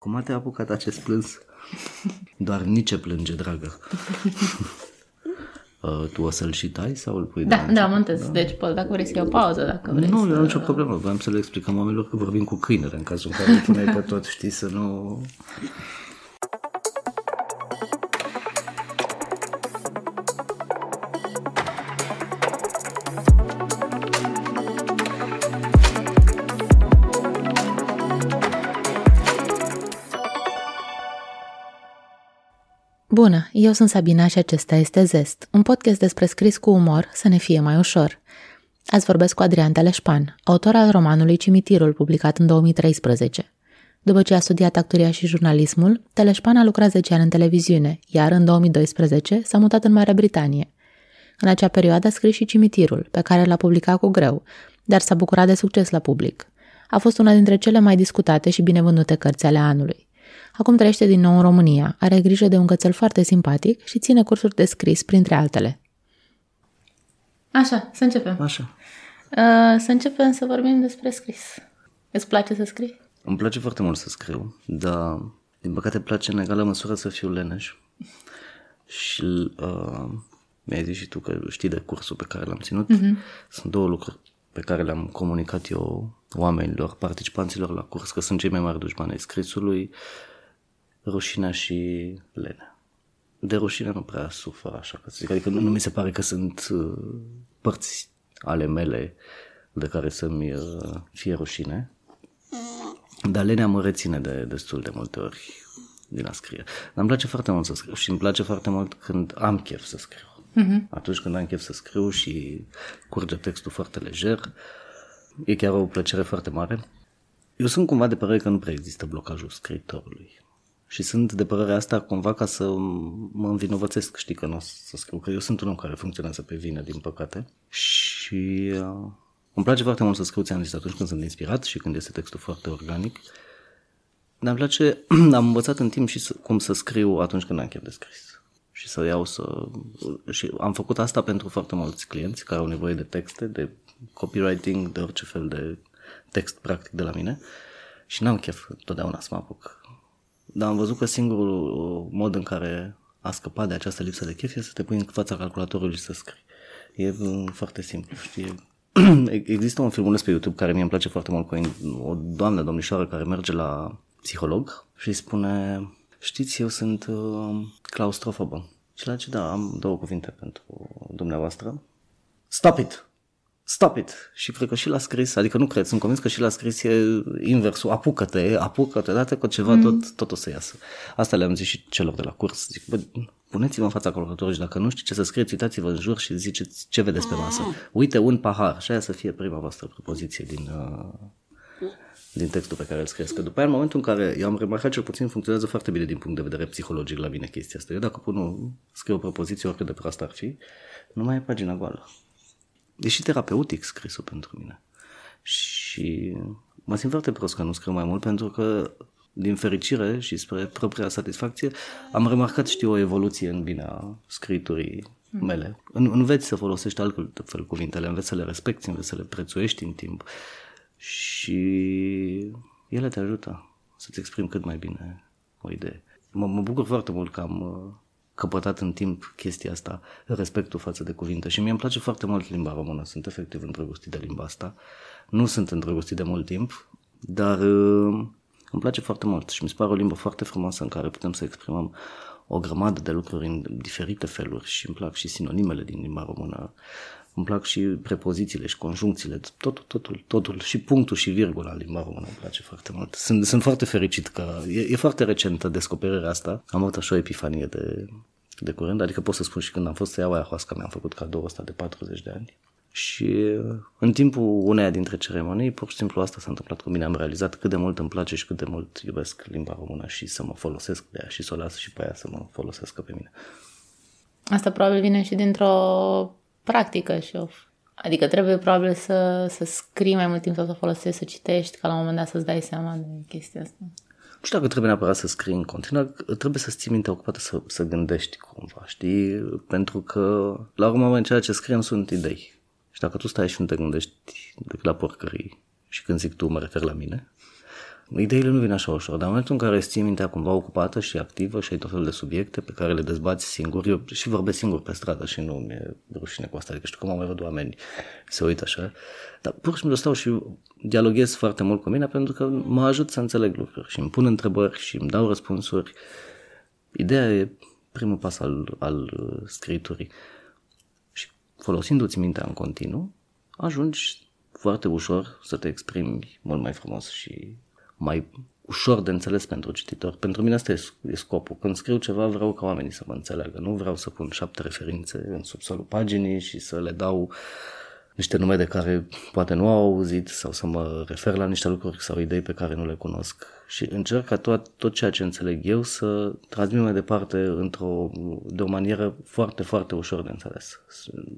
Cum te-a apucat acest plâns? Doar nici plânge, dragă. Uh, tu o să-l și tai sau îl pui Da, da, montez. Da. Deci, pot, dacă vrei să iau pauză, dacă vrei Nu, să... nu am nicio problemă. Vreau să le explicăm oamenilor că vorbim cu câinele în cazul în care îl puneai pe tot, știi, să nu... eu sunt Sabina și acesta este Zest, un podcast despre scris cu umor să ne fie mai ușor. Azi vorbesc cu Adrian Teleșpan, autor al romanului Cimitirul, publicat în 2013. După ce a studiat actoria și jurnalismul, Teleșpan a lucrat 10 ani în televiziune, iar în 2012 s-a mutat în Marea Britanie. În acea perioadă a scris și Cimitirul, pe care l-a publicat cu greu, dar s-a bucurat de succes la public. A fost una dintre cele mai discutate și bine vândute cărți ale anului. Acum trăiește din nou în România, are grijă de un cățel foarte simpatic și ține cursuri de scris, printre altele. Așa, să începem. Așa. Uh, să începem să vorbim despre scris. Îți place să scrii? Îmi place foarte mult să scriu, dar din păcate îmi place în egală măsură să fiu leneș. Și uh, mi-ai zis și tu că știi de cursul pe care l-am ținut. Uh-huh. Sunt două lucruri pe care le-am comunicat eu oamenilor, participanților la curs, că sunt cei mai mari dușmani ai scrisului, rușinea și lenea. De rușine nu prea sufer așa, că să zic. adică nu, nu mi se pare că sunt uh, părți ale mele de care să-mi uh, fie rușine, dar lenea mă reține de destul de multe ori din a scrie. Dar îmi place foarte mult să scriu și îmi place foarte mult când am chef să scriu. Uh-huh. Atunci când am chef să scriu și curge textul foarte lejer, e chiar o plăcere foarte mare. Eu sunt cumva de părere că nu prea există blocajul scriitorului. Și sunt de părerea asta cumva ca să mă învinovățesc, știi, că nu o să scriu, că eu sunt un om care funcționează pe vine, din păcate. Și uh, îmi place foarte mult să scriu, ți-am zis, atunci când sunt inspirat și când este textul foarte organic. Dar îmi place, am învățat în timp și să, cum să scriu atunci când am chef de scris. Și să iau să... Și am făcut asta pentru foarte mulți clienți care au nevoie de texte, de copywriting, de orice fel de text practic de la mine. Și n-am chef totdeauna să mă apuc dar am văzut că singurul mod în care a scăpat de această lipsă de chef este să te pui în fața calculatorului și să scrii. E foarte simplu, știi? Există un filmuleț pe YouTube care mie îmi place foarte mult cu o doamnă, domnișoară, care merge la psiholog și spune știți, eu sunt uh, claustrofobă. Și la ce da, am două cuvinte pentru dumneavoastră. Stop it! Stop it. Și cred că și l-a scris, adică nu cred, sunt convins că și l-a scris e inversul, apucă-te, apucă-te, date cu ceva, mm. tot, tot o să iasă. Asta le-am zis și celor de la curs. Zic, bă, puneți-vă în fața calculatorului și dacă nu știți ce să scrieți, uitați-vă în jur și ziceți ce vedeți pe masă. Uite, un pahar. Și aia să fie prima voastră propoziție din, uh, din textul pe care îl scrieți. Că după aia, în momentul în care eu am remarcat cel puțin, funcționează foarte bine din punct de vedere psihologic la mine chestia asta. Eu dacă pun o, scriu o propoziție, oricât de proastă ar fi, nu mai e pagina goală. E și terapeutic scrisul pentru mine. Și mă simt foarte prost că nu scriu mai mult pentru că din fericire și spre propria satisfacție, am remarcat, știu, o evoluție în binea scriturii mele. În, înveți să folosești altfel cuvintele, înveți să le respecti, înveți să le prețuiești în timp și ele te ajută să-ți exprimi cât mai bine o idee. Mă, mă bucur foarte mult că am căpătat în timp chestia asta, respectul față de cuvinte. Și mie îmi place foarte mult limba română, sunt efectiv îndrăgostit de limba asta. Nu sunt îndrăgostit de mult timp, dar uh, îmi place foarte mult și mi se pare o limbă foarte frumoasă în care putem să exprimăm o grămadă de lucruri în diferite feluri și îmi plac și sinonimele din limba română. Îmi plac și prepozițiile și conjuncțiile, totul, totul, totul, și punctul și virgula în limba română îmi place foarte mult. Sunt, sunt foarte fericit că e, e foarte recentă descoperirea asta. Am avut așa o epifanie de, de curând, adică pot să spun și când am fost să iau ayahuasca, mi-am făcut cadou ăsta de 40 de ani. Și în timpul uneia dintre ceremonii, pur și simplu asta s-a întâmplat cu mine. Am realizat cât de mult îmi place și cât de mult iubesc limba română și să mă folosesc de ea și să o las și pe aia să mă folosească pe mine. Asta probabil vine și dintr-o practică și o... Adică trebuie probabil să, să scrii mai mult timp sau să folosești, să citești, ca la un moment dat să-ți dai seama de chestia asta. Nu știu dacă trebuie neapărat să scrii în continuu, trebuie să-ți ții mintea ocupată să, să gândești cumva, știi? Pentru că, la urmă, în ceea ce scriem sunt idei. Și dacă tu stai și nu te gândești decât la porcării, și când zic tu, mă refer la mine, ideile nu vin așa ușor, dar în momentul în care îți ții mintea cumva ocupată și activă și ai tot felul de subiecte pe care le dezbați singur, eu și vorbesc singur pe stradă și nu mi-e rușine cu asta, adică știu că mă mai văd oameni se uită așa, dar pur și simplu stau și dialoghez foarte mult cu mine pentru că mă ajut să înțeleg lucruri și îmi pun întrebări și îmi dau răspunsuri. Ideea e primul pas al, al scriturii. Și folosindu-ți mintea în continuu, ajungi foarte ușor să te exprimi mult mai frumos și mai ușor de înțeles pentru cititor. Pentru mine asta e scopul. Când scriu ceva vreau ca oamenii să mă înțeleagă. Nu vreau să pun șapte referințe în subsolul paginii și să le dau niște nume de care poate nu au auzit sau să mă refer la niște lucruri sau idei pe care nu le cunosc. Și încerc ca tot, tot ceea ce înțeleg eu să transmit mai departe într-o, de o manieră foarte, foarte ușor de înțeles.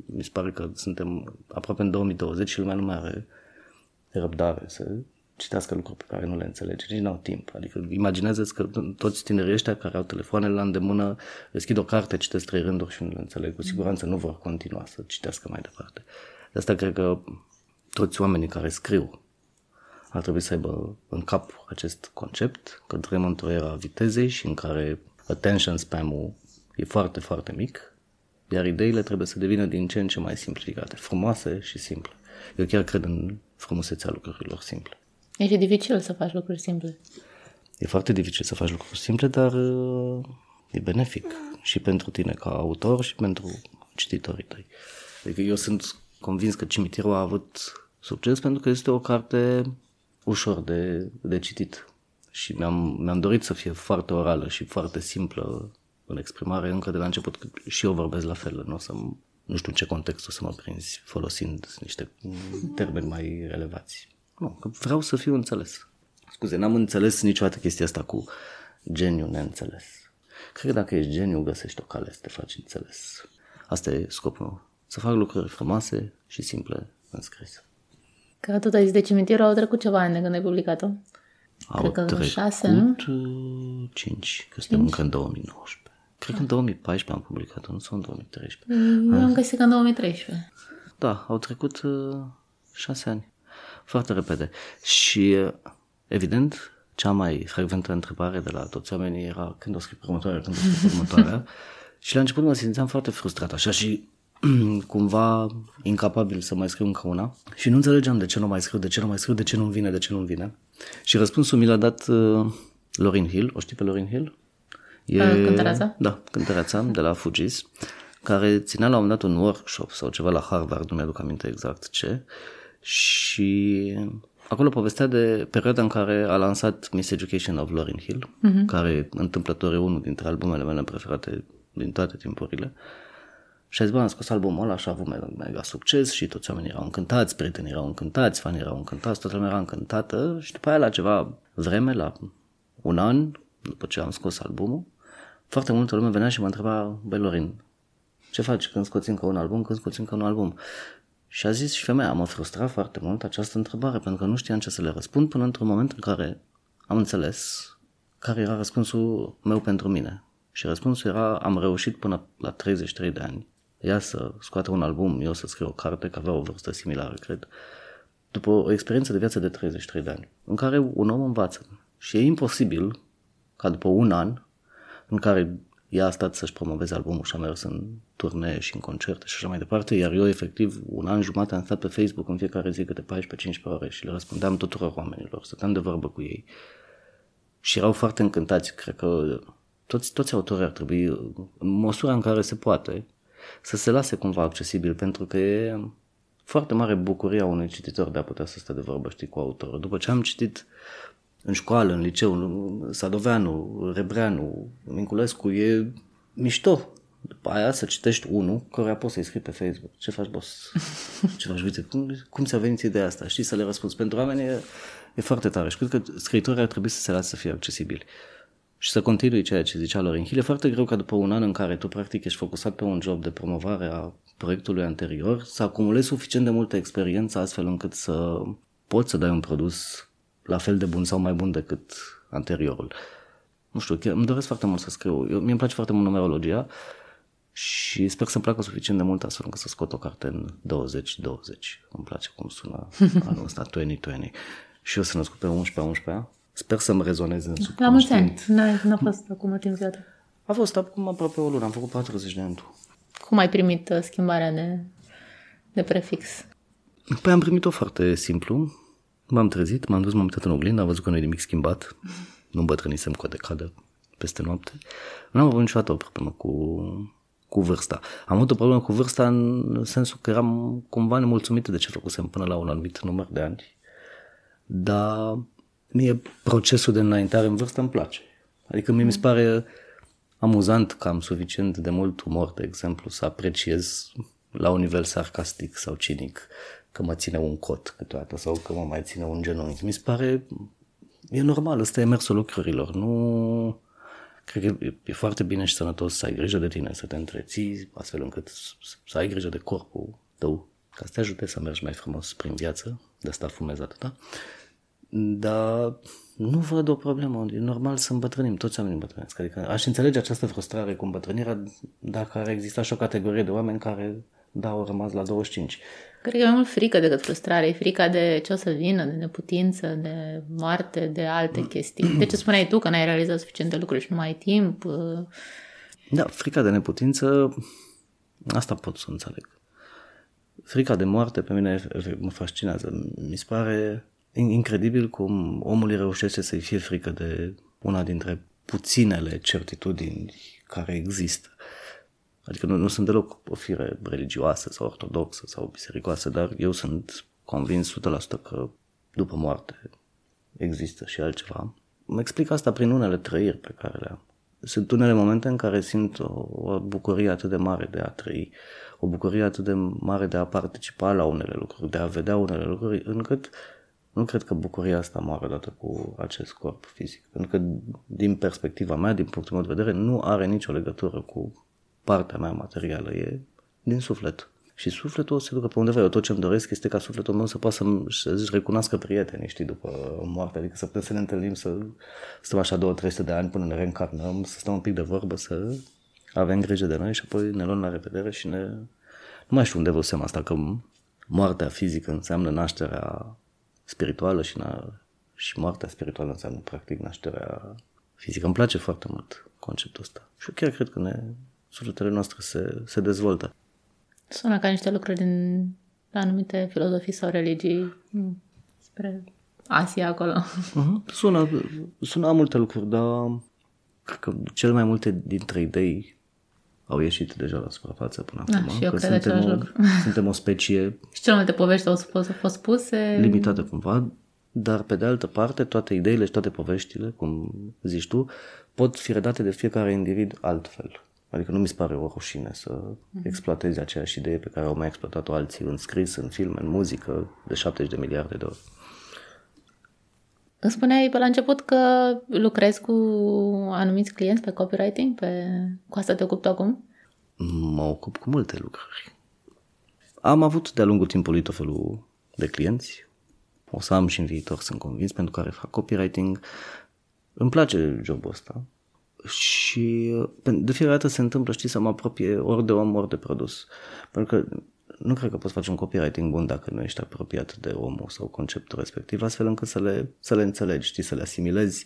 Mi se pare că suntem aproape în 2020 și lumea nu mai are răbdare să citească lucruri pe care nu le înțelege, nici n-au timp. Adică imaginează-ți că toți tinerii ăștia care au telefoanele la îndemână deschid o carte, citesc trei rânduri și nu le înțeleg. Cu siguranță nu vor continua să citească mai departe. De asta cred că toți oamenii care scriu ar trebui să aibă în cap acest concept, că trăim într-o era a vitezei și în care attention spam-ul e foarte, foarte mic, iar ideile trebuie să devină din ce în ce mai simplificate, frumoase și simple. Eu chiar cred în frumusețea lucrurilor simple. E și dificil să faci lucruri simple. E foarte dificil să faci lucruri simple, dar uh, e benefic și pentru tine ca autor și pentru cititorii tăi. Adică eu sunt convins că Cimitirul a avut succes pentru că este o carte ușor de, de citit și mi-am, mi-am dorit să fie foarte orală și foarte simplă în exprimare încă de la început, că și eu vorbesc la fel, nu o să nu știu în ce context o să mă prinzi folosind niște termeni mai relevați. Nu, că vreau să fiu înțeles. Scuze, n-am înțeles niciodată chestia asta cu geniu neînțeles. Cred că dacă ești geniu, găsești o cale să te faci înțeles. Asta e scopul meu. Să fac lucruri frumoase și simple în scris. Că tot ai zis de cimitirul, au trecut ceva ani de când ai publicat-o. Au Cred că trecut șase, nu? 5, că suntem încă în 2019. Cred că în 2014 am publicat-o, nu sau în 2013. Eu am găsit că în 2013. Da, au trecut uh, șase ani foarte repede. Și, evident, cea mai frecventă întrebare de la toți oamenii era când o scriu următoarea, când o scriu următoarea. și la început mă simțeam foarte frustrat, așa și cumva incapabil să mai scriu încă una și nu înțelegeam de ce nu mai scriu, de ce nu mai scriu, de ce nu vine, de ce nu vine. Și răspunsul mi l-a dat uh, Lorin Hill, o știi pe Lorin Hill? E, uh, cântăreața? Da, cântăreața de la Fugis, care ținea la un moment dat un workshop sau ceva la Harvard, nu mi-aduc aminte exact ce, și acolo povestea de perioada în care a lansat Miss Education of Lauryn Hill, uh-huh. care întâmplător e unul dintre albumele mele preferate din toate timpurile. Și a zis, bă, am scos albumul ăla și a avut mega, mega succes și toți oamenii erau încântați, prietenii erau încântați, fanii erau încântați, toată lumea era încântată și după aia la ceva vreme, la un an, după ce am scos albumul, foarte multă lume venea și mă întreba, băi Lorin, ce faci când scoți încă un album, când scoți încă un album? Și a zis și femeia, mă frustra foarte mult această întrebare, pentru că nu știam ce să le răspund până într-un moment în care am înțeles care era răspunsul meu pentru mine. Și răspunsul era, am reușit până la 33 de ani, ea să scoată un album, eu să scriu o carte, că avea o vârstă similară, cred, după o experiență de viață de 33 de ani, în care un om învață. Și e imposibil ca după un an, în care ea a stat să-și promoveze albumul și a mers în turnee și în concerte și așa mai departe, iar eu efectiv un an jumate am stat pe Facebook în fiecare zi câte 14-15 ore și le răspundeam tuturor oamenilor, stăteam de vorbă cu ei și erau foarte încântați, cred că toți, toți autorii ar trebui, în măsura în care se poate, să se lase cumva accesibil, pentru că e foarte mare bucuria unui cititor de a putea să stea de vorbă, știi, cu autorul. După ce am citit în școală, în liceu, Sadoveanu, Rebreanu, Minculescu, e mișto. După aia să citești unul care poți să-i scrii pe Facebook. Ce faci, boss? Ce faci? Uite, cum, cum ți-a venit ideea asta? Știi, să le răspunzi. Pentru oameni e, e foarte tare și cred că scriitorii ar trebui să se lasă să fie accesibili. Și să continui ceea ce zicea Lorin Hill. E foarte greu ca după un an în care tu practic ești focusat pe un job de promovare a proiectului anterior, să acumulezi suficient de multă experiență astfel încât să poți să dai un produs la fel de bun sau mai bun decât anteriorul. Nu știu, chiar îmi doresc foarte mult să scriu. Eu, mie îmi place foarte mult numerologia și sper să-mi placă suficient de mult astfel încât să scot o carte în 2020. Îmi place cum sună anul ăsta, 2020. Și eu sunt născut pe 11 11 Sper să-mi rezoneze în La mulți ani. N-a, n-a fost acum mult timp ziua A fost acum aproape o lună. Am făcut 40 de ani. Cum ai primit uh, schimbarea de, de prefix? Păi am primit-o foarte simplu. M-am trezit, m-am dus, m-am uitat în oglindă, am văzut că nu e nimic schimbat. Nu îmbătrânisem cu o decadă peste noapte. Nu am avut niciodată o problemă cu, cu vârsta. Am avut o problemă cu vârsta în sensul că eram cumva nemulțumit de ce făcusem până la un anumit număr de ani. Dar mie procesul de înaintare în vârstă îmi place. Adică mie mi se pare amuzant că am suficient de mult umor, de exemplu, să apreciez la un nivel sarcastic sau cinic că mă ține un cot câteodată sau că mă mai ține un genunchi. Mi se pare, e normal, ăsta e mersul lucrurilor. Nu, cred că e, e foarte bine și sănătos să ai grijă de tine, să te întreții astfel încât să ai grijă de corpul tău, ca să te ajute să mergi mai frumos prin viață, de asta fumez atâta. Dar nu văd o problemă. E normal să îmbătrânim, toți oamenii îmbătrânesc. Adică aș înțelege această frustrare cu îmbătrânirea dacă ar exista și o categorie de oameni care, da, au rămas la 25. Cred că e mai mult frică decât frustrare. E frica de ce o să vină, de neputință, de moarte, de alte mm. chestii. De ce spuneai tu că n-ai realizat suficiente lucruri și nu mai ai timp? Da, frica de neputință, asta pot să înțeleg. Frica de moarte pe mine mă fascinează. Mi se pare incredibil cum omul reușește să-i fie frică de una dintre puținele certitudini care există. Adică nu, nu sunt deloc o fire religioasă sau ortodoxă sau bisericoasă, dar eu sunt convins 100% că după moarte există și altceva. Mă explic asta prin unele trăiri pe care le am. Sunt unele momente în care simt o, o bucurie atât de mare de a trăi, o bucurie atât de mare de a participa la unele lucruri, de a vedea unele lucruri, încât nu cred că bucuria asta moare odată cu acest corp fizic. Pentru că, din perspectiva mea, din punctul meu de vedere, nu are nicio legătură cu partea mea materială. E din suflet. Și sufletul o să se ducă pe undeva. Eu tot ce-mi doresc este ca sufletul meu să poată să-și recunoască prietenii, știi, după moarte. Adică să putem să ne întâlnim, să stăm așa două, 300 de ani până ne reîncarnăm, să stăm un pic de vorbă, să avem grijă de noi și apoi ne luăm la revedere și ne... Nu mai știu unde văzusem asta, că moartea fizică înseamnă nașterea spirituală și, na- și moartea spirituală înseamnă practic nașterea fizică. Îmi place foarte mult conceptul ăsta. Și eu chiar cred că ne, sufletele noastre se, se dezvoltă. Sună ca niște lucruri din anumite filozofii sau religii spre Asia acolo. Uh-huh. Sună, sună multe lucruri, dar cred că cel mai multe dintre idei au ieșit deja la suprafață până da, acum. Și eu că cred suntem, o, lucru. suntem o specie... și cele multe povești au fost, au fost spuse... Limitată cumva, dar pe de altă parte toate ideile și toate poveștile, cum zici tu, pot fi redate de fiecare individ altfel. Adică nu mi se pare o rușine să mm-hmm. exploatezi aceeași idee pe care au mai exploatat-o alții în scris, în film, în muzică, de 70 de miliarde de ori. Îmi spuneai pe la început că lucrezi cu anumiți clienți pe copywriting, pe... cu asta te ocupi acum? Mă ocup cu multe lucruri. Am avut de-a lungul timpului tot felul de clienți. O să am și în viitor, sunt convins, pentru care fac copywriting. Îmi place jobul ăsta. Și de fiecare dată se întâmplă, știi, să mă apropie ori de om, ori de produs. Pentru că nu cred că poți face un copywriting bun dacă nu ești apropiat de omul sau conceptul respectiv, astfel încât să le, să le înțelegi, știi, să le asimilezi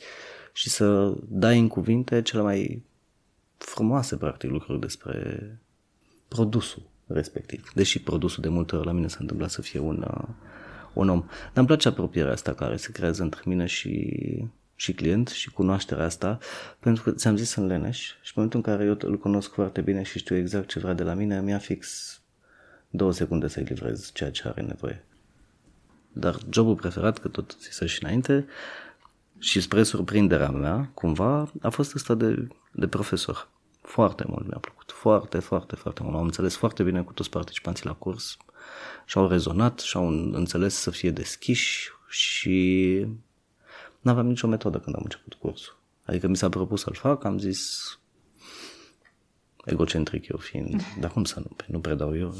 și să dai în cuvinte cele mai frumoase, practic, lucruri despre produsul respectiv. Deși produsul de multe ori la mine s-a întâmplat să fie un, uh, un om. Dar îmi place apropierea asta care se creează între mine și, și client și cunoașterea asta, pentru că ți-am zis în Leneș și în momentul în care eu îl cunosc foarte bine și știu exact ce vrea de la mine, mi-a fix două secunde să-i livrez ceea ce are nevoie. Dar jobul preferat, că tot zisă și înainte, și spre surprinderea mea, cumva, a fost ăsta de, de profesor. Foarte mult mi-a plăcut. Foarte, foarte, foarte mult. Am înțeles foarte bine cu toți participanții la curs și au rezonat și au înțeles să fie deschiși și nu aveam nicio metodă când am început cursul. Adică mi s-a propus să-l fac, am zis egocentric eu fiind, dar cum să nu, păi nu predau eu.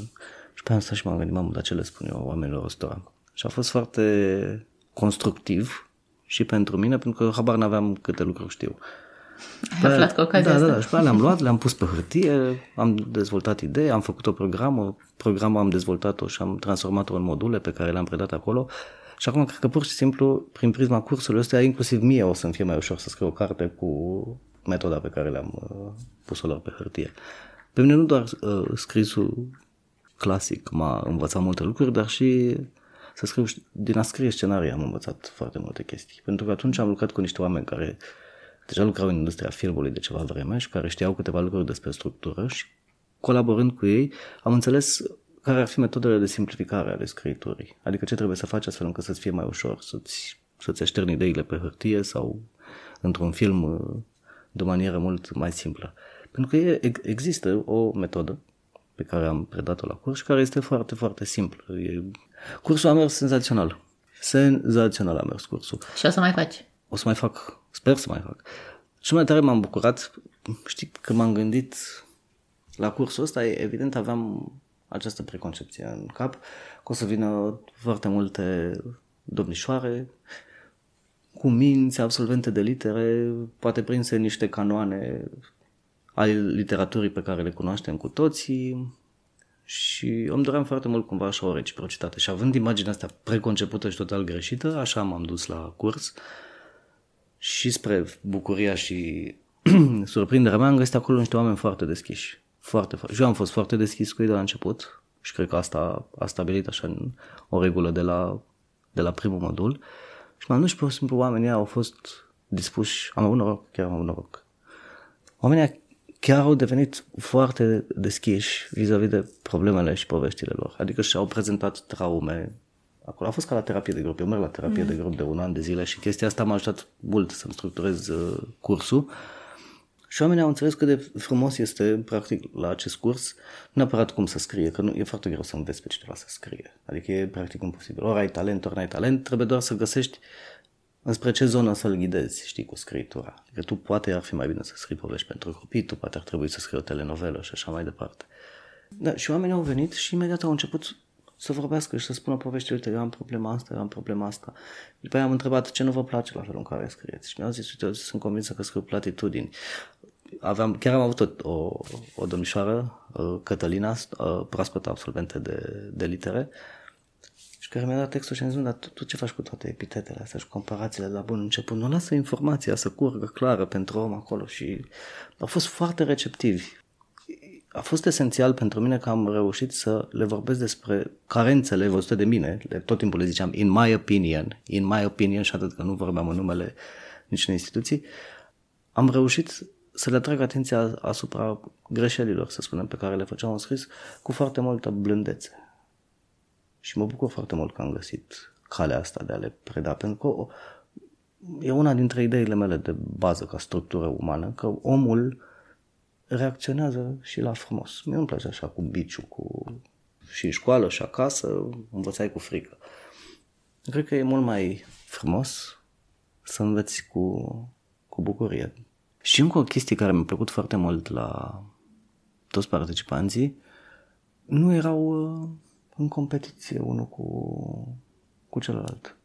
Și pe asta și m-am gândit, mamă, dar ce le spun eu oamenilor ăstora? Și a fost foarte constructiv și pentru mine, pentru că habar n-aveam câte lucruri știu. Ai aflat cu ocazia da, asta. Da, da, și pe le-am luat, le-am pus pe hârtie, am dezvoltat idei, am făcut o programă, programul am dezvoltat-o și am transformat-o în module pe care le-am predat acolo Și acum cred că pur și simplu, prin prisma cursului ăsta, inclusiv mie o să-mi fie mai ușor să scriu o carte cu metoda pe care le-am uh, pus-o lor pe hârtie. Pe mine nu doar uh, scrisul clasic m-a învățat multe lucruri, dar și să scriu, din a scrie scenarii am învățat foarte multe chestii. Pentru că atunci am lucrat cu niște oameni care deja lucrau în industria filmului de ceva vreme și care știau câteva lucruri despre structură și colaborând cu ei am înțeles care ar fi metodele de simplificare ale scriturii. Adică ce trebuie să faci astfel încât să-ți fie mai ușor, să-ți, să-ți așterni ideile pe hârtie sau într-un film uh, de o manieră mult mai simplă. Pentru că e, există o metodă pe care am predat-o la curs și care este foarte, foarte simplă. E... Cursul a mers senzațional. Senzațional a mers cursul. Și o să mai faci? O să mai fac. Sper să mai fac. Și mai tare m-am bucurat. Știi, când m-am gândit la cursul ăsta, evident aveam această preconcepție în cap că o să vină foarte multe domnișoare cu minți, absolvente de litere, poate prinse niște canoane ale literaturii pe care le cunoaștem cu toții. Și îmi doream foarte mult cumva așa o reciprocitate. Și având imaginea asta preconcepută și total greșită, așa m-am dus la curs. Și spre bucuria și surprinderea mea am găsit acolo niște oameni foarte deschiși. Foarte, foarte. Și eu am fost foarte deschis cu ei de la început și cred că asta a stabilit așa o regulă de la, de la primul modul. Și m-am dus și pur și simplu oamenii au fost dispuși, am avut noroc, chiar am avut noroc. Oamenii chiar au devenit foarte deschiși vis-a-vis de problemele și poveștile lor. Adică și-au prezentat traume. Acolo a fost ca la terapie de grup. Eu merg la terapie mm. de grup de un an de zile și chestia asta m-a ajutat mult să-mi structurez uh, cursul. Și oamenii au înțeles cât de frumos este, practic, la acest curs, nu neapărat cum să scrie, că nu, e foarte greu să înveți pe cineva să scrie. Adică e practic imposibil. Ori ai talent, ori n-ai talent, trebuie doar să găsești înspre ce zonă să-l ghidezi, știi, cu scritura. Adică tu poate ar fi mai bine să scrii povești pentru copii, tu poate ar trebui să scrii o telenovelă și așa mai departe. Da, și oamenii au venit și imediat au început să vorbească și să spună povești, uite, eu am problema asta, eu am problema asta. După aia am întrebat ce nu vă place la felul în care scrieți. Și mi-au zis, uite, sunt convins că scriu platitudini. Aveam, chiar am avut o, o, o domnișoară, uh, Cătălina, uh, proaspătă absolventă de, de litere, și care mi-a dat textul și am zis, dar tu, tu ce faci cu toate epitetele astea și comparațiile de la bun început? Nu lasă informația să curgă clară pentru om acolo și au fost foarte receptivi. A fost esențial pentru mine că am reușit să le vorbesc despre carențele văzute de mine. Tot timpul le ziceam, in my opinion, in my opinion și atât că nu vorbeam în numele niciunei instituții. Am reușit să le atrag atenția asupra greșelilor, să spunem, pe care le făceam în scris cu foarte multă blândețe și mă bucur foarte mult că am găsit calea asta de a le preda, pentru că e una dintre ideile mele de bază ca structură umană, că omul reacționează și la frumos. Mie nu-mi place așa cu biciu, cu și în școală și acasă, învățai cu frică. Cred că e mult mai frumos să înveți cu, cu bucurie. Și încă o chestie care mi-a plăcut foarte mult la toți participanții, nu erau uh, în competiție unul cu, cu celălalt.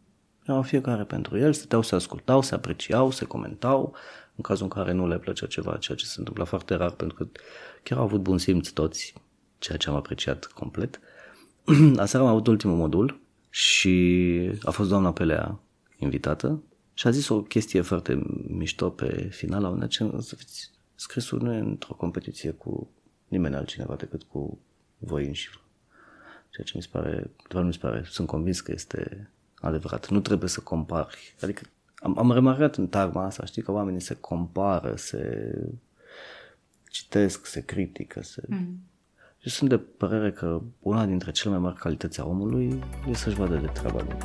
Erau fiecare pentru el, stăteau, se ascultau, se apreciau, se comentau, în cazul în care nu le plăcea ceva, ceea ce se întâmplă foarte rar, pentru că chiar au avut bun simț toți, ceea ce am apreciat complet. Aseară am avut ultimul modul și a fost doamna Pelea invitată și a zis o chestie foarte mișto pe final, la ce să fiți scrisul nu e într-o competiție cu nimeni altcineva decât cu voi înși ceea ce mi se pare, doar mi se pare, sunt convins că este adevărat. Nu trebuie să compari. Adică am, am remarcat în tagma asta, știi, că oamenii se compară, se citesc, se critică, se... Mm. Și sunt de părere că una dintre cele mai mari calități a omului e să-și vadă de treaba lui.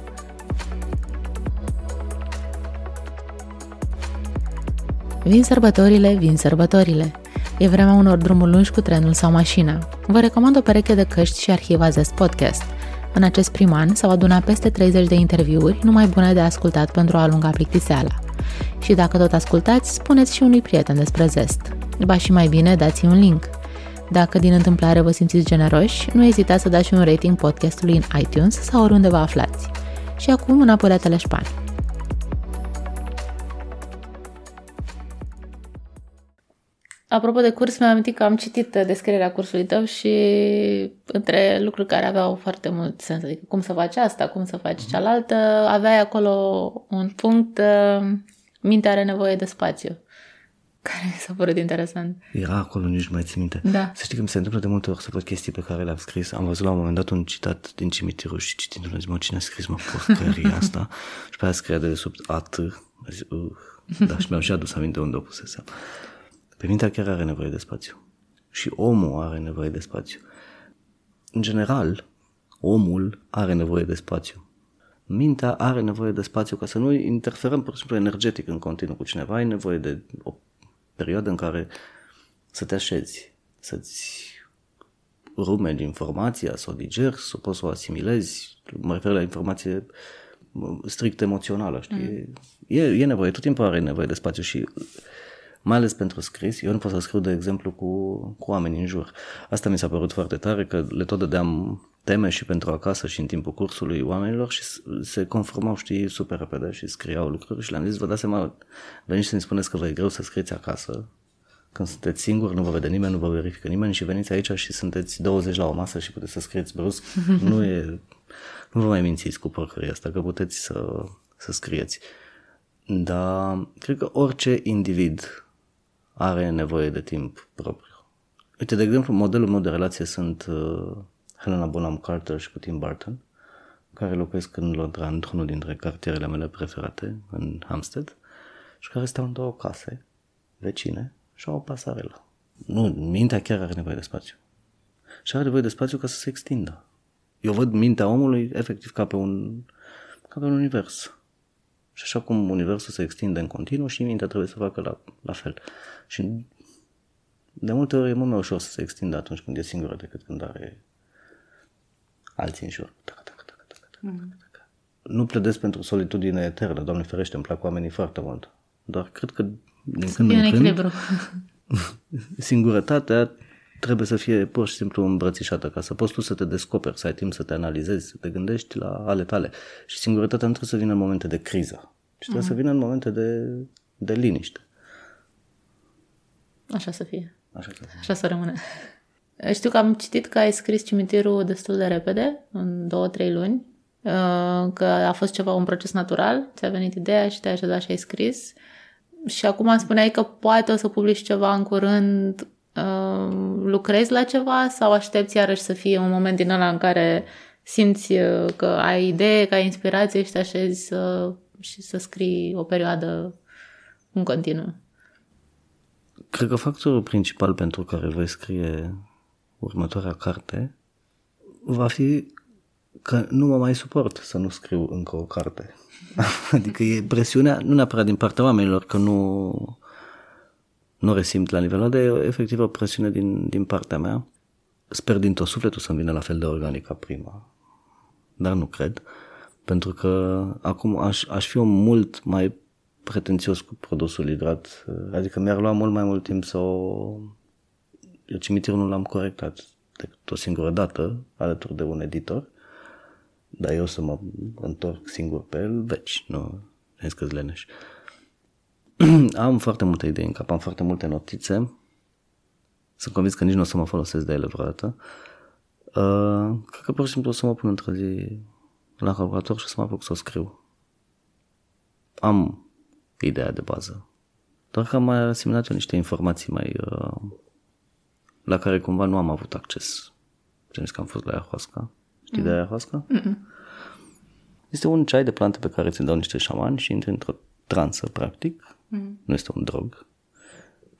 Vin sărbătorile, vin sărbătorile. E vremea unor drumuri lungi cu trenul sau mașina. Vă recomand o pereche de căști și arhiva Zest Podcast. În acest prim an s-au adunat peste 30 de interviuri numai bune de ascultat pentru a alunga plictiseala. Și dacă tot ascultați, spuneți și unui prieten despre Zest. Ba și mai bine, dați un link. Dacă din întâmplare vă simțiți generoși, nu ezitați să dați un rating podcastului în iTunes sau oriunde vă aflați. Și acum înapoi la Teleșpan. Apropo de curs, mi-am amintit că am citit descrierea cursului tău și între lucruri care aveau foarte mult sens, adică cum să faci asta, cum să faci cealaltă, aveai acolo un punct, uh, mintea are nevoie de spațiu, care mi s-a părut interesant. Era acolo, nici nu mai țin minte. Da. Să știi că mi se întâmplă de multe ori să văd chestii pe care le-am scris. Am văzut la un moment dat un citat din cimitirul și citindu-l, zic, mă, cine a scris, mă, porcăria asta? și pe aia scria de sub at. Zic, uh. Da, și mi-am și adus aminte unde o pusesem. Pe mintea chiar are nevoie de spațiu. Și omul are nevoie de spațiu. În general, omul are nevoie de spațiu. Mintea are nevoie de spațiu ca să nu interferăm, pur și simplu, energetic în continuu cu cineva. Ai nevoie de o perioadă în care să te așezi, să-ți rumeni informația, să o digeri, să poți să o asimilezi. Mă refer la informație strict emoțională, știi? Mm. E, e nevoie, tot timpul are nevoie de spațiu și mai ales pentru scris, eu nu pot să scriu, de exemplu, cu, cu oameni în jur. Asta mi s-a părut foarte tare, că le tot dădeam teme și pentru acasă și în timpul cursului oamenilor și se conformau, știi, super repede și scriau lucruri și le-am zis, vă dați seama, veniți să-mi spuneți că vă e greu să scrieți acasă, când sunteți singuri, nu vă vede nimeni, nu vă verifică nimeni și veniți aici și sunteți 20 la o masă și puteți să scrieți brusc, nu e, nu vă mai mințiți cu porcăria asta, că puteți să, să scrieți. Dar cred că orice individ are nevoie de timp propriu. Uite, de exemplu, modelul meu de relație sunt uh, Helena Bonham Carter și cu Tim Burton, care locuiesc în Londra, într-unul dintre cartierele mele preferate, în Hampstead, și care stau în două case vecine și au o pasarelă. Nu, mintea chiar are nevoie de spațiu. Și are nevoie de spațiu ca să se extindă. Eu văd mintea omului efectiv ca pe un, ca pe un univers. Și așa cum universul se extinde în continuu și mintea trebuie să facă la, la fel. Și de multe ori e mult mai ușor să se extindă atunci când e singură decât când are alții în jur. Mm. Nu pledez pentru solitudine eternă, Doamne ferește, îmi plac oamenii foarte mult. Dar cred că din când în când singurătatea trebuie să fie pur și simplu îmbrățișată ca să poți tu să te descoperi, să ai timp să te analizezi, să te gândești la ale tale. Și singurătatea nu trebuie să vină în momente de criză, ci trebuie uh-huh. să vină în momente de, de liniște. Așa să fie. Așa, să fie. Așa să rămână. Știu că am citit că ai scris cimitirul destul de repede, în două, trei luni, uh, că a fost ceva, un proces natural, ți-a venit ideea și te-ai așezat și ai scris. Și acum spuneai că poate o să publici ceva în curând Uh, lucrezi la ceva sau aștepți iarăși să fie un moment din ăla în care simți uh, că ai idee, că ai inspirație și te așezi să, și să scrii o perioadă în continuu? Cred că factorul principal pentru care voi scrie următoarea carte va fi că nu mă mai suport să nu scriu încă o carte. adică e presiunea, nu neapărat din partea oamenilor, că nu nu resimt la nivelul de efectiv o presiune din, din partea mea. Sper din tot sufletul să-mi vină la fel de organic ca prima, dar nu cred, pentru că acum aș, aș fi un mult mai pretențios cu produsul livrat, adică mi-ar lua mult mai mult timp să o... Eu cimitirul nu l-am corectat decât o singură dată, alături de un editor, dar eu să mă întorc singur pe el, veci, nu, ai că leneș. Uh, am foarte multe idei în cap, am foarte multe notițe. Sunt convins că nici nu o să mă folosesc de ele vreodată. Uh, cred că pur și simplu o să mă pun într-o zi la calculator și o să mă apuc să o scriu. Am ideea de bază. Doar că am mai asimilat eu niște informații mai... Uh, la care cumva nu am avut acces. Am că am fost la ayahuasca. Știi mm. de ayahuasca? Mm-mm. Este un ceai de plante pe care ți-l dau niște șamani și intri într-o transă, practic, Mm. Nu este un drog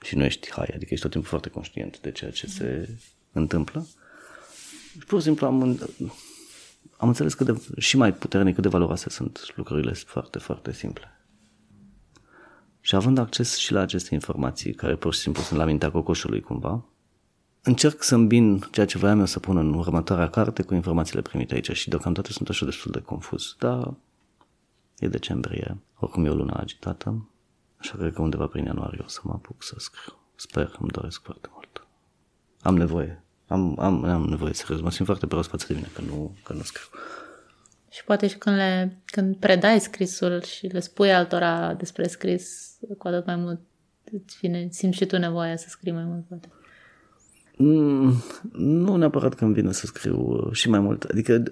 și nu ești hai, adică ești tot timpul foarte conștient de ceea ce mm. se întâmplă. Și pur și simplu am, am înțeles cât de, și mai puternic cât de valoroase sunt lucrurile foarte, foarte simple. Și având acces și la aceste informații, care pur și simplu sunt la mintea cocoșului cumva, încerc să îmbin ceea ce voiam eu să pun în următoarea carte cu informațiile primite aici și deocamdată sunt așa destul de confuz, dar e decembrie, oricum e o lună agitată, Așa cred că undeva prin ianuarie o să mă apuc să scriu. Sper, îmi doresc foarte mult. Am nevoie. Am, am, am nevoie, serios. Mă simt foarte prost față de mine că nu, că nu scriu. Și poate și când, le, când predai scrisul și le spui altora despre scris, cu atât mai mult îți vine, simți și tu nevoia să scrii mai mult, poate. Mm, nu neapărat că îmi vine să scriu uh, și mai mult. Adică,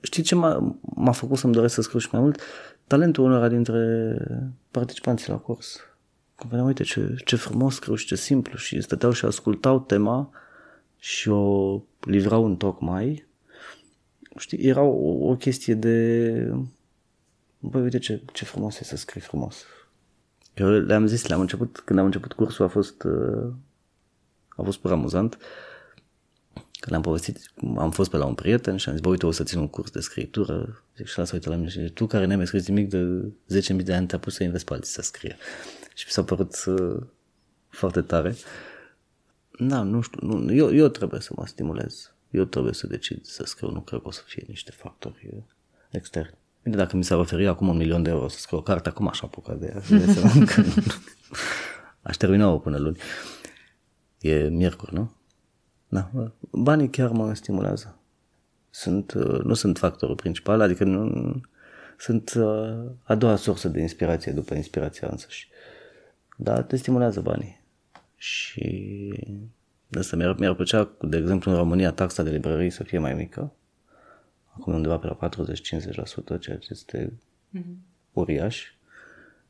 știi ce m-a, m-a făcut să-mi doresc să scriu și mai mult? Talentul unora dintre participanții la curs. Că vedeam, uite ce, ce frumos scriu și ce simplu și stăteau și ascultau tema și o livrau în tocmai. Știi, era o, o chestie de... Băi, uite ce, ce frumos e să scrii frumos. Eu le-am zis, le-am început, când am început cursul a fost uh, a fost pur amuzant. Când am povestit, am fost pe la un prieten și am zis, bă, uite, o să țin un curs de scriptură. Zic, și lasă uită la mine și zice, tu care n-ai mai scris nimic de 10.000 de ani, te-a pus să investi pe alții să scrie. Și mi s-a părut uh, foarte tare. Da, nu știu, nu, eu, eu trebuie să mă stimulez. Eu trebuie să decid să scriu, nu cred că o să fie niște factori uh, externi. Bine, dacă mi s-ar oferi acum un milion de euro să scriu o carte, acum aș apuca de ea. Aș termina-o până luni. E miercuri, nu? Da. Banii chiar mă stimulează. Sunt, uh, nu sunt factorul principal, adică nu, sunt uh, a doua sursă de inspirație după inspirația însăși. Dar te stimulează banii. Și de asta mi-ar, mi-ar plăcea, de exemplu, în România, taxa de librării să fie mai mică. Acum undeva pe la 40-50%, ceea ce este mm-hmm. uriaș.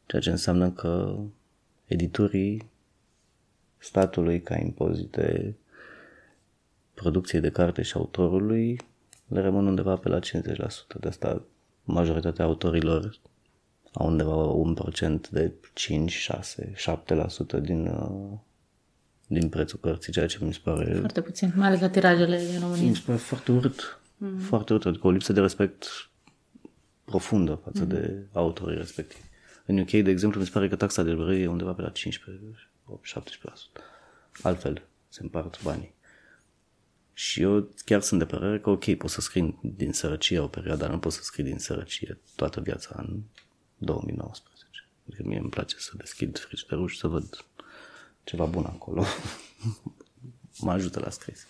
Ceea ce înseamnă că editorii statului ca impozite producției de carte și autorului le rămân undeva pe la 50%. De asta majoritatea autorilor au undeva un procent de 5, 6, 7% din, uh, din prețul cărții, ceea ce mi se pare... Foarte puțin, mai ales la tirajele din România. Mi se pare foarte urât. Mm-hmm. Foarte urât, adică o lipsă de respect profundă față mm-hmm. de autorii respectivi. În UK, de exemplu, mi se pare că taxa de librărie e undeva pe la 15 17%. Altfel se împart banii. Și eu chiar sunt de părere că ok, pot să scrii din sărăcie o perioadă, dar nu pot să scrii din sărăcie toată viața în 2019. Adică mie îmi place să deschid frigiderul și să văd ceva bun acolo. mă ajută la scris.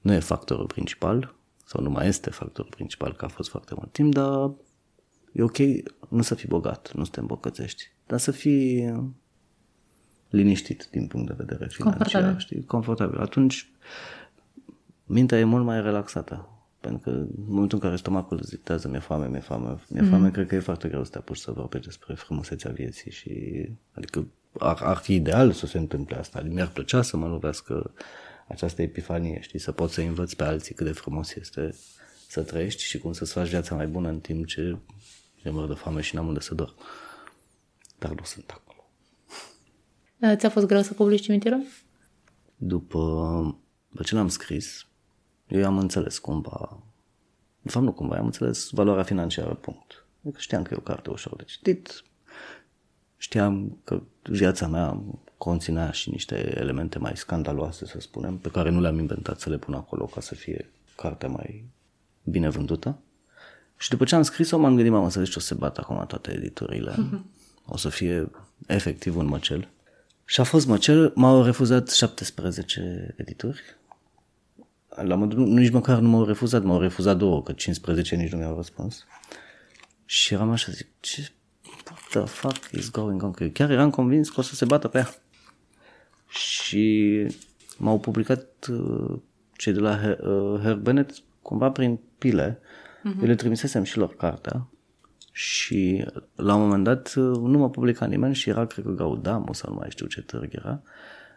Nu e factorul principal, sau nu mai este factorul principal, că a fost foarte mult timp, dar e ok nu să fii bogat, nu să te îmbogățești, dar să fii liniștit din punct de vedere financiar, confortabil. știi, confortabil. Atunci mintea e mult mai relaxată. Pentru că în momentul în care stomacul îți dictează mi-e foame, mi-e foame, mi-e foame, mm. cred că e foarte greu să te apuci să vorbești despre frumusețea vieții și adică ar, ar fi ideal să se întâmple asta. Mi-ar plăcea să mă lovească această epifanie, știi, să poți să învăț pe alții cât de frumos este să trăiești și cum să-ți faci viața mai bună în timp ce e mor de foame și n-am unde să dor. Dar nu sunt acolo. Uh, ți-a fost greu să publici cimitirul? După, după ce l-am scris, eu am înțeles cumva, de fapt nu cumva, am înțeles valoarea financiară, punct. Adică știam că e o carte ușor de citit, știam că viața mea conținea și niște elemente mai scandaloase, să spunem, pe care nu le-am inventat să le pun acolo ca să fie cartea mai bine vândută. Și după ce am scris-o, m-am gândit, mamă, să zici, o să se bată acum toate editurile. Mm-hmm. O să fie efectiv un măcel. Și a fost măcel, m-au refuzat 17 edituri. La modul, nici măcar nu m-au refuzat, m-au refuzat două, că 15 nici nu mi-au răspuns. Și eram așa, zic, ce what the fuck is going on? Că chiar eram convins că o să se bată pe ea. Și m-au publicat uh, cei de la Her, uh, Her Bennett cumva prin pile. Uh-huh. Eu le trimisesem și lor cartea și la un moment dat nu mă publica nimeni și era, cred că Gaudamu sau nu mai știu ce târg era.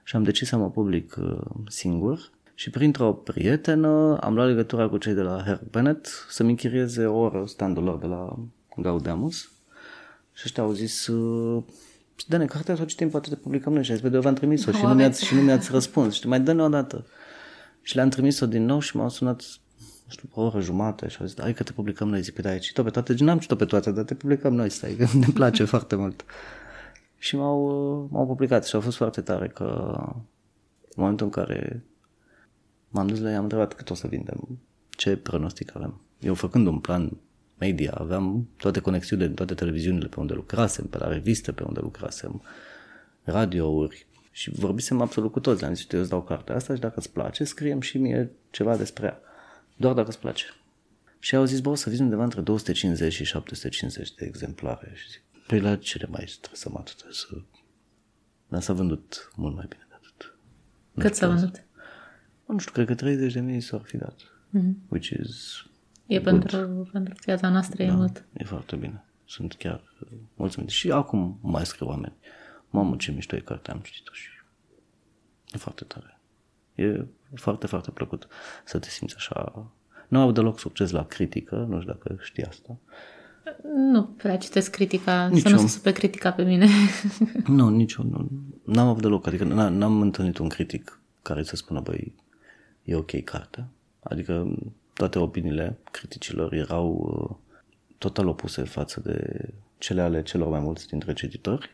Și am decis să mă public uh, singur. Și printr-o prietenă am luat legătura cu cei de la Herb Bennett să-mi închirieze o oră standul lor de la Gaudamus. Și ăștia au zis, uh, dă-ne cartea sau citim, poate te publicăm noi. Și a zis, v-am trimis-o și nu, mi-ați, și nu mi-ați răspuns. Și mai dă-ne o dată. Și le-am trimis-o din nou și m-au sunat știu, o oră jumate și au zis, hai că te publicăm noi, zic, păi da, ai citit pe toate, n-am citit pe toate, dar te publicăm noi, stai, că ne place foarte mult. Și m-au, m-au publicat și au fost foarte tare că în momentul în care m-am dus la ei, am întrebat cât o să vindem, ce pronostic avem. Eu făcând un plan media, aveam toate conexiunile din toate televiziunile pe unde lucrasem, pe la reviste pe unde lucrasem, radiouri și vorbisem absolut cu toți. Le-am zis, eu îți dau cartea asta și dacă îți place, scriem și mie ceva despre ea doar dacă îți place. Și au zis, bă, o să vizim undeva între 250 și 750 de exemplare. Și zic, păi la ce le mai stresăm atât? Să... Dar s-a vândut mult mai bine de atât. Nu Cât știu s-a care- vândut? Nu știu, cred că 30 de mii s-ar fi dat. Mhm. Which is... E pentru, pentru piața noastră, e mult. E foarte bine. Sunt chiar uh, mulțumit. Și acum mai scriu oameni. Mamă, ce mișto e cartea, am citit-o și e foarte tare. E foarte, foarte plăcut să te simți așa. Nu au deloc succes la critică, nu știu dacă știi asta. Nu prea citesc critica, Nici să nu eu. se supe critica pe mine. Nu, nici eu. Nu, n-am avut deloc. Adică n- n-am întâlnit un critic care să spună, băi, e ok cartea. Adică toate opiniile criticilor erau uh, total opuse față de cele ale celor mai mulți dintre cititori.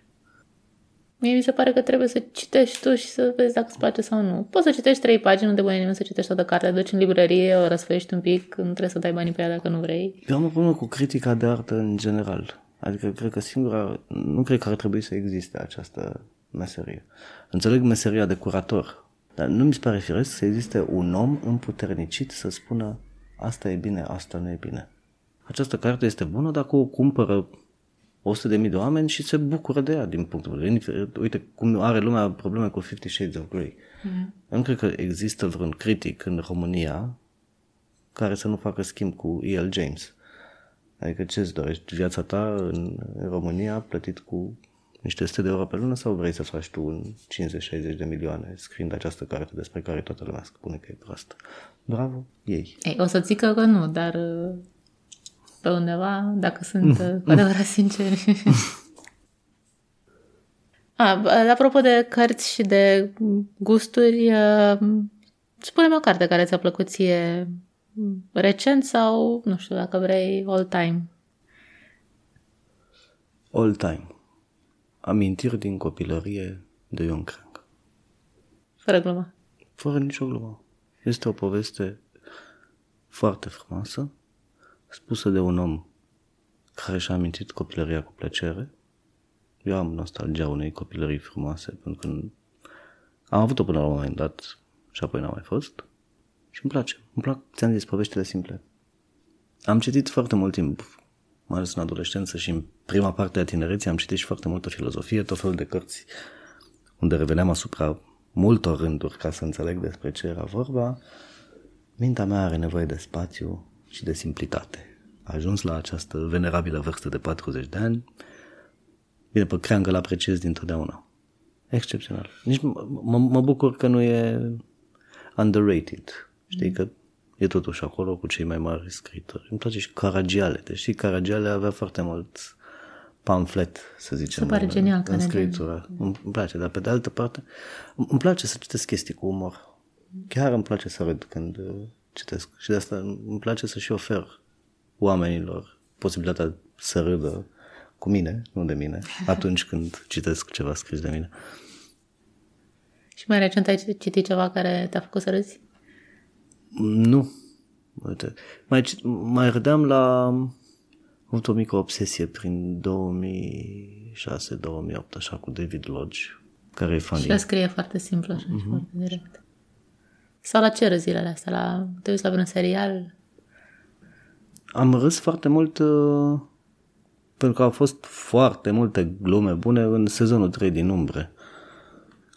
Mie mi se pare că trebuie să citești tu și să vezi dacă îți place sau nu. Poți să citești trei pagini, nu te pune nimeni să citești toată cartea, duci în librărie, o răsfăiești un pic, nu trebuie să dai banii pe ea dacă nu vrei. Eu am o problemă cu critica de artă în general. Adică cred că singura, nu cred că ar trebui să existe această meserie. Înțeleg meseria de curator, dar nu mi se pare firesc să existe un om împuternicit să spună asta e bine, asta nu e bine. Această carte este bună dacă o cumpără 100 de mii de oameni și se bucură de ea din punctul de vedere. Uite cum are lumea probleme cu Fifty Shades of Grey. Mm. Eu nu cred că există vreun critic în România care să nu facă schimb cu E.L. James. Adică ce îți dorești? Viața ta în România plătit cu niște 100 de euro pe lună sau vrei să faci tu un 50-60 de milioane scriind această carte despre care toată lumea spune că e proastă? Bravo, ei. Ei, o să zică că nu, dar uh, pe undeva, dacă sunt uh, cu adevărat sinceri. A, b- apropo de cărți și de gusturi, uh, spune-mi o carte care ți-a plăcut ție recent sau, nu știu, dacă vrei, all time. All time. Amintiri din copilărie de Ion Crank. Fără glumă. Fără nicio glumă. Este o poveste foarte frumoasă, spusă de un om care și-a amintit copilăria cu plăcere. Eu am nostalgia unei copilării frumoase, pentru că am avut-o până la un moment dat și apoi n-a mai fost. Și îmi place. Îmi plac, ți-am zis, poveștile simple. Am citit foarte mult timp, mai ales în adolescență și în prima parte a tinereții, am citit și foarte multă filozofie, tot felul de cărți unde reveneam asupra multor rânduri ca să înțeleg despre ce era vorba. Mintea mea are nevoie de spațiu și de simplitate. A ajuns la această venerabilă vârstă de 40 de ani. Bine, pe creangă l-apreciez dintotdeauna. Excepțional. Nici m- mă, mă bucur că nu e underrated. Știi că e totuși acolo cu cei mai mari scriitori. Îmi place și Caragiale. Deci știi, Caragiale avea foarte mult pamflet, să zicem, Se pare în, genial în Caragiale. scriitură. Îmi îmi place, dar pe de altă parte îmi place să citesc chestii cu umor. Chiar îmi place să râd când uh, citesc. Și de asta îmi place să și ofer oamenilor posibilitatea să râdă cu mine, nu de mine, atunci când citesc ceva scris de mine. Și mai recent ai citit ceva care te-a făcut să râzi? Nu. Uite, mai, cit- mai râdeam la... Am avut o mică obsesie prin 2006-2008, așa, cu David Lodge, care e funny. Și el scrie foarte simplu așa și foarte direct. Sau la ce râzi zilele astea? La, te uiți la vreun serial? Am râs foarte mult uh, pentru că au fost foarte multe glume bune în sezonul 3 din Umbre.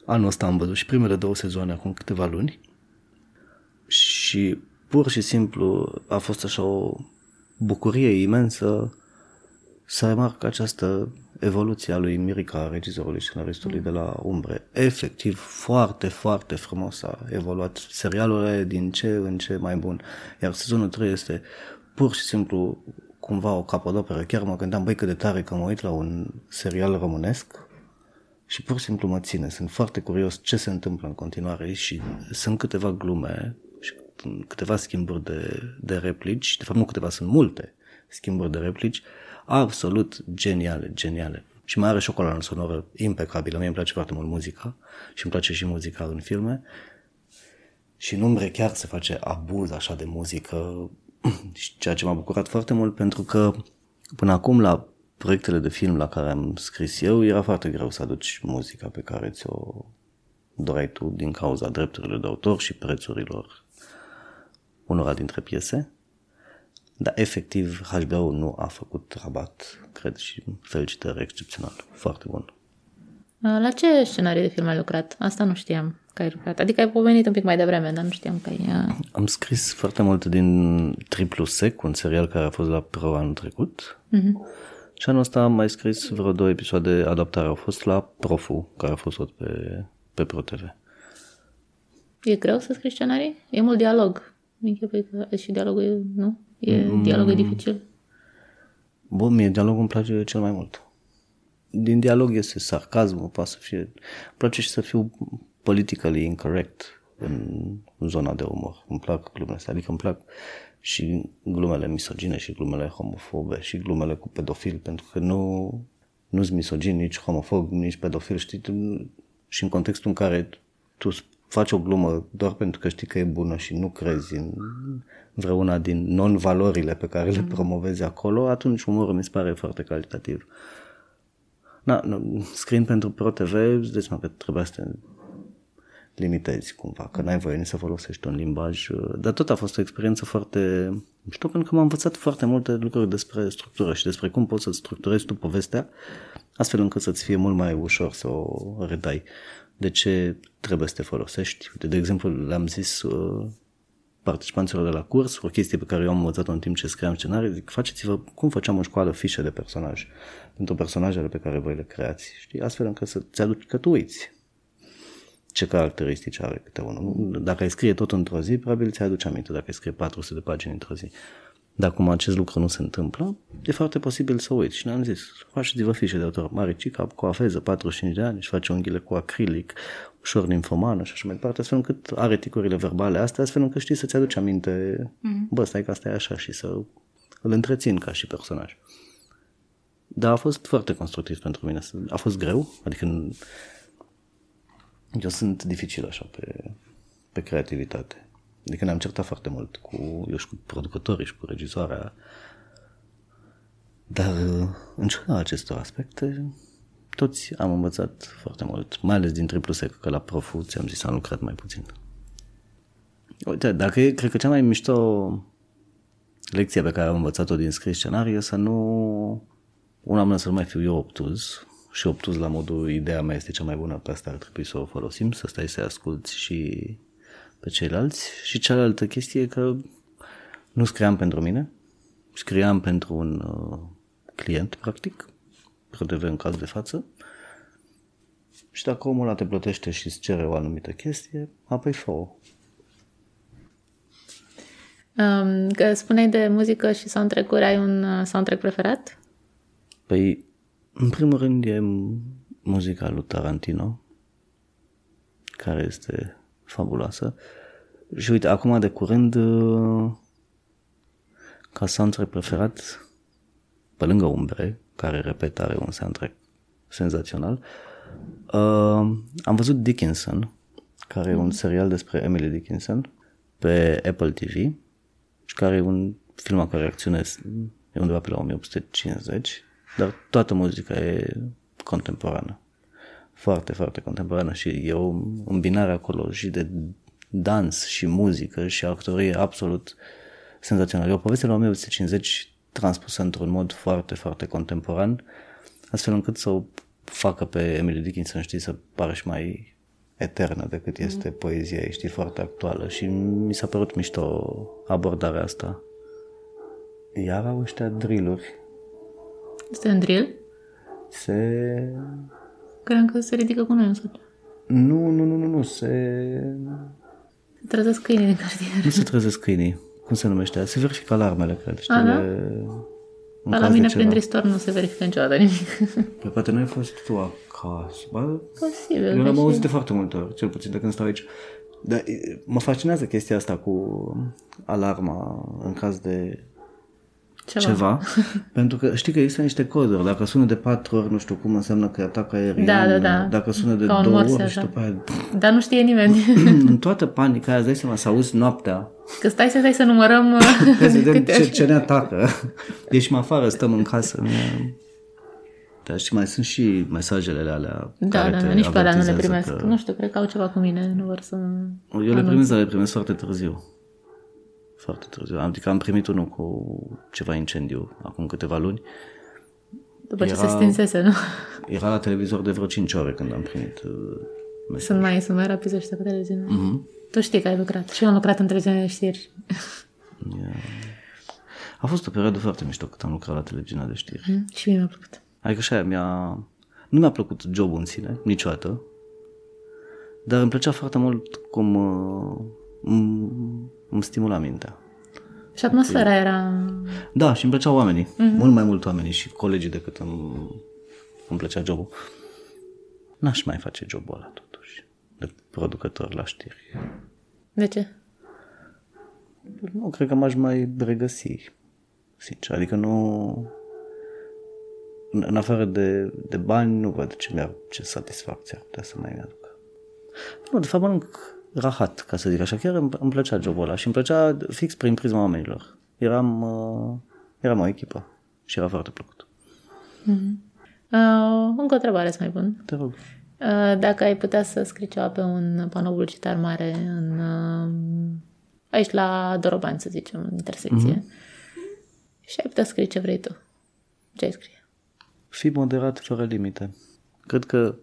Anul ăsta am văzut și primele două sezoane acum câteva luni și pur și simplu a fost așa o bucurie imensă să remarc această evoluție a lui Mirica, regizorului și scenaristului de la Umbre. Efectiv, foarte, foarte frumos a evoluat. Serialul e din ce în ce mai bun. Iar sezonul 3 este pur și simplu cumva o capodoperă. Chiar mă gândeam, băi, cât de tare că mă uit la un serial românesc și pur și simplu mă ține. Sunt foarte curios ce se întâmplă în continuare și sunt câteva glume și câteva schimburi de, de replici. De fapt, nu câteva, sunt multe schimburi de replici absolut geniale, geniale. Și mai are și o coloană sonoră impecabilă. Mie îmi place foarte mult muzica și îmi place și muzica în filme. Și în umbre chiar se face abuz așa de muzică, și ceea ce m-a bucurat foarte mult pentru că până acum la proiectele de film la care am scris eu era foarte greu să aduci muzica pe care ți-o doreai tu din cauza drepturilor de autor și prețurilor unora dintre piese. Dar efectiv HBO nu a făcut rabat, cred, și felicitări excepțional. Foarte bun. La ce scenarii de film ai lucrat? Asta nu știam că ai lucrat. Adică ai pomenit un pic mai devreme, dar nu știam că ai... Am scris foarte mult din Triplu Sec, un serial care a fost la Pro anul trecut. Mm-hmm. Și anul ăsta am mai scris vreo două episoade adaptare. Au fost la Profu, care a fost tot pe, pe Pro TV. E greu să scrii scenarii? E mult dialog. Închipui că și dialogul e, nu? E, mm. Dialogul e dificil. Bun, mie dialogul îmi place cel mai mult. Din dialog este sarcasmul, poate să fie... Îmi place și să fiu politically incorrect în zona de umor. Îmi plac glumele astea, adică îmi plac și glumele misogine și glumele homofobe și glumele cu pedofil, pentru că nu nu sunt misogin, nici homofob, nici pedofil, știi? Și în contextul în care tu faci o glumă doar pentru că știi că e bună și nu crezi în vreuna din non-valorile pe care le mm. promovezi acolo, atunci umorul mi se pare foarte calitativ. Na, nu, scriind pentru Pro TV, îți dai că trebuia să te limitezi cumva, că n-ai voie nici să folosești un limbaj, dar tot a fost o experiență foarte știu pentru că m-am învățat foarte multe lucruri despre structură și despre cum poți să structurezi tu povestea astfel încât să-ți fie mult mai ușor să o redai. De ce trebuie să te folosești? Uite, de exemplu, le-am zis uh, participanților de la curs, o chestie pe care eu am învățat-o în timp ce scriam scenarii, zic, faceți-vă cum făceam în școală fișe de personaj pentru personajele pe care voi le creați, știi? Astfel încât să-ți aduci, că tu uiți ce caracteristici are câte unul. Dacă ai scrie tot într-o zi, probabil ți aduce aminte dacă ai scrie 400 de pagini într-o zi. Dar cum acest lucru nu se întâmplă, e foarte posibil să uiți. Și ne-am zis, faceți-vă fișe de autor. Maricica cu afeză, 45 de ani, și face unghiile cu acrilic, ușor ninfomană și așa mai departe, astfel încât are ticurile verbale astea, astfel încât știi să-ți aduci aminte, mm-hmm. bă, stai că asta e așa și să îl întrețin ca și personaj. Dar a fost foarte constructiv pentru mine. A fost greu, adică eu sunt dificil așa pe, pe creativitate. Adică ne-am certat foarte mult cu, eu și cu producătorii și cu regizoarea. Dar în ciuda acestor aspecte, toți am învățat foarte mult, mai ales din triplu sec, că la profu ți-am zis am lucrat mai puțin. Uite, dacă e, cred că cea mai mișto lecție pe care am învățat-o din scris scenarii e să nu... Una mână să nu mai fiu eu obtuz și obtuz la modul ideea mea este cea mai bună, pe asta ar trebui să o folosim, să stai să asculti și pe ceilalți. Și cealaltă chestie e că nu scriam pentru mine, scriam pentru un uh, client, practic, ProTV în caz de față. Și dacă omul ăla te plătește și îți cere o anumită chestie, apoi fă Um, că spuneai de muzică și soundtrack-uri, ai un uh, soundtrack preferat? Păi, în primul rând e muzica lui Tarantino, care este fabuloasă. Și uite, acum de curând, uh, ca soundtrack preferat, pe lângă Umbre, care, repet, are un soundtrack senzațional, uh, am văzut Dickinson, care e un mhm. serial despre Emily Dickinson, pe Apple TV, și care e un film a care acționez, e undeva pe la 1850, dar toată muzica e contemporană. Foarte, foarte contemporană și e o îmbinare acolo și de dans și muzică și actorie absolut senzațională. E o poveste la 1850 transpusă într-un mod foarte, foarte contemporan, astfel încât să o facă pe Emily Dickinson, știi, să pară și mai eternă decât mm. este poezia ei, știi, foarte actuală și mi s-a părut mișto abordarea asta. Iar au ăștia drill-uri. Este un drill? Se... Cream că se ridică cu noi în sat. Nu, nu, nu, nu, nu, se... Se trezesc câinii din cartier. Nu se trezesc câinii. Cum se numește? Se verifică alarmele, cred. Știi, A, da? Le... Dar la mine prin Ristor nu se verifică niciodată nimic. Păi poate nu ai fost tu acasă. Ba, Posibil. Eu l-am auzit de foarte multe ori, cel puțin de când stau aici. Dar mă fascinează chestia asta cu alarma în caz de ceva. ceva pentru că știi că există niște coduri. Dacă sună de patru ori, nu știu cum înseamnă că e atac aerian. Da, da, da. Dacă sună de două ori și după aia... Dar nu știe nimeni. în toată panica aia, îți dai seama, să auzi noaptea. Că stai să stai să numărăm Ca să vedem ce, ce ne atacă. Ieșim afară, stăm în casă. Dar știi, mai sunt și mesajele alea Da, care da, nici pe alea nu le primesc. Că... Nu știu, cred că au ceva cu mine, nu vor să... Eu le primesc, dar le primesc foarte târziu foarte târziu. Adică am primit unul cu ceva incendiu acum câteva luni. După ce se stinsese, nu? Era la televizor de vreo 5 ore când am primit uh, mesaj. Sunt mai, sunt mai rapizi ăștia cu televiziunea. Mhm. Tu știi că ai lucrat. Și eu am lucrat în televiziunea de știri. A fost o perioadă foarte mișto cât am lucrat la televiziunea de știri. Mm, și mie mi-a plăcut. Adică așa, mi-a... nu mi-a plăcut jobul în sine, niciodată, dar îmi plăcea foarte mult cum uh, îmi, îmi stimula mintea. Și atmosfera era... Da, și îmi plăceau oamenii, mm-hmm. mult mai mult oamenii și colegii decât îmi, îmi plăcea jobul. N-aș mai face jobul ăla totuși, de producător la știri. De ce? Nu, cred că m-aș mai regăsi, sincer. Adică nu... În în afară de, de bani, nu văd ce, mi-ar, ce satisfacție ar putea să mai mi-aducă. Nu, de fapt mănânc rahat, ca să zic așa. Chiar îmi, îmi plăcea jobul ăla și îmi plăcea fix prin prisma oamenilor. Eram, uh, eram o echipă și era foarte plăcut. Uh, încă o întrebare să mai pun. Te rog. Uh, dacă ai putea să scrii ceva pe un panou publicitar mare în, uh, aici la Doroban, să zicem, în intersecție, mm-hmm. și ai putea scrie ce vrei tu, ce ai scrie? Fii moderat fără limite. Cred că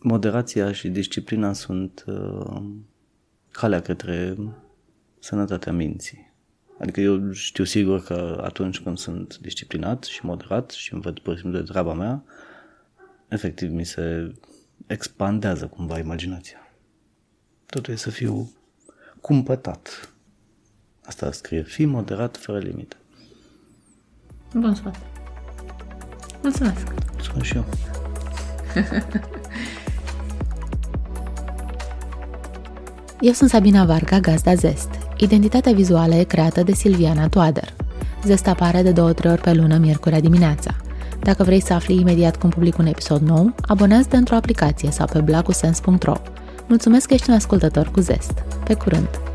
moderația și disciplina sunt uh, calea către sănătatea minții. Adică eu știu sigur că atunci când sunt disciplinat și moderat și îmi văd pur și simplu de treaba mea, efectiv mi se expandează cumva imaginația. Totul e să fiu cumpătat. Asta scrie, fii moderat fără limite. Bun sfat. Mulțumesc! Spun și eu. Eu sunt Sabina Varga, gazda Zest. Identitatea vizuală e creată de Silviana Toader. Zest apare de două trei ori pe lună, miercurea dimineața. Dacă vrei să afli imediat cum public un episod nou, abonează-te într-o aplicație sau pe blagusens.ro. Mulțumesc că ești un ascultător cu Zest. Pe curând!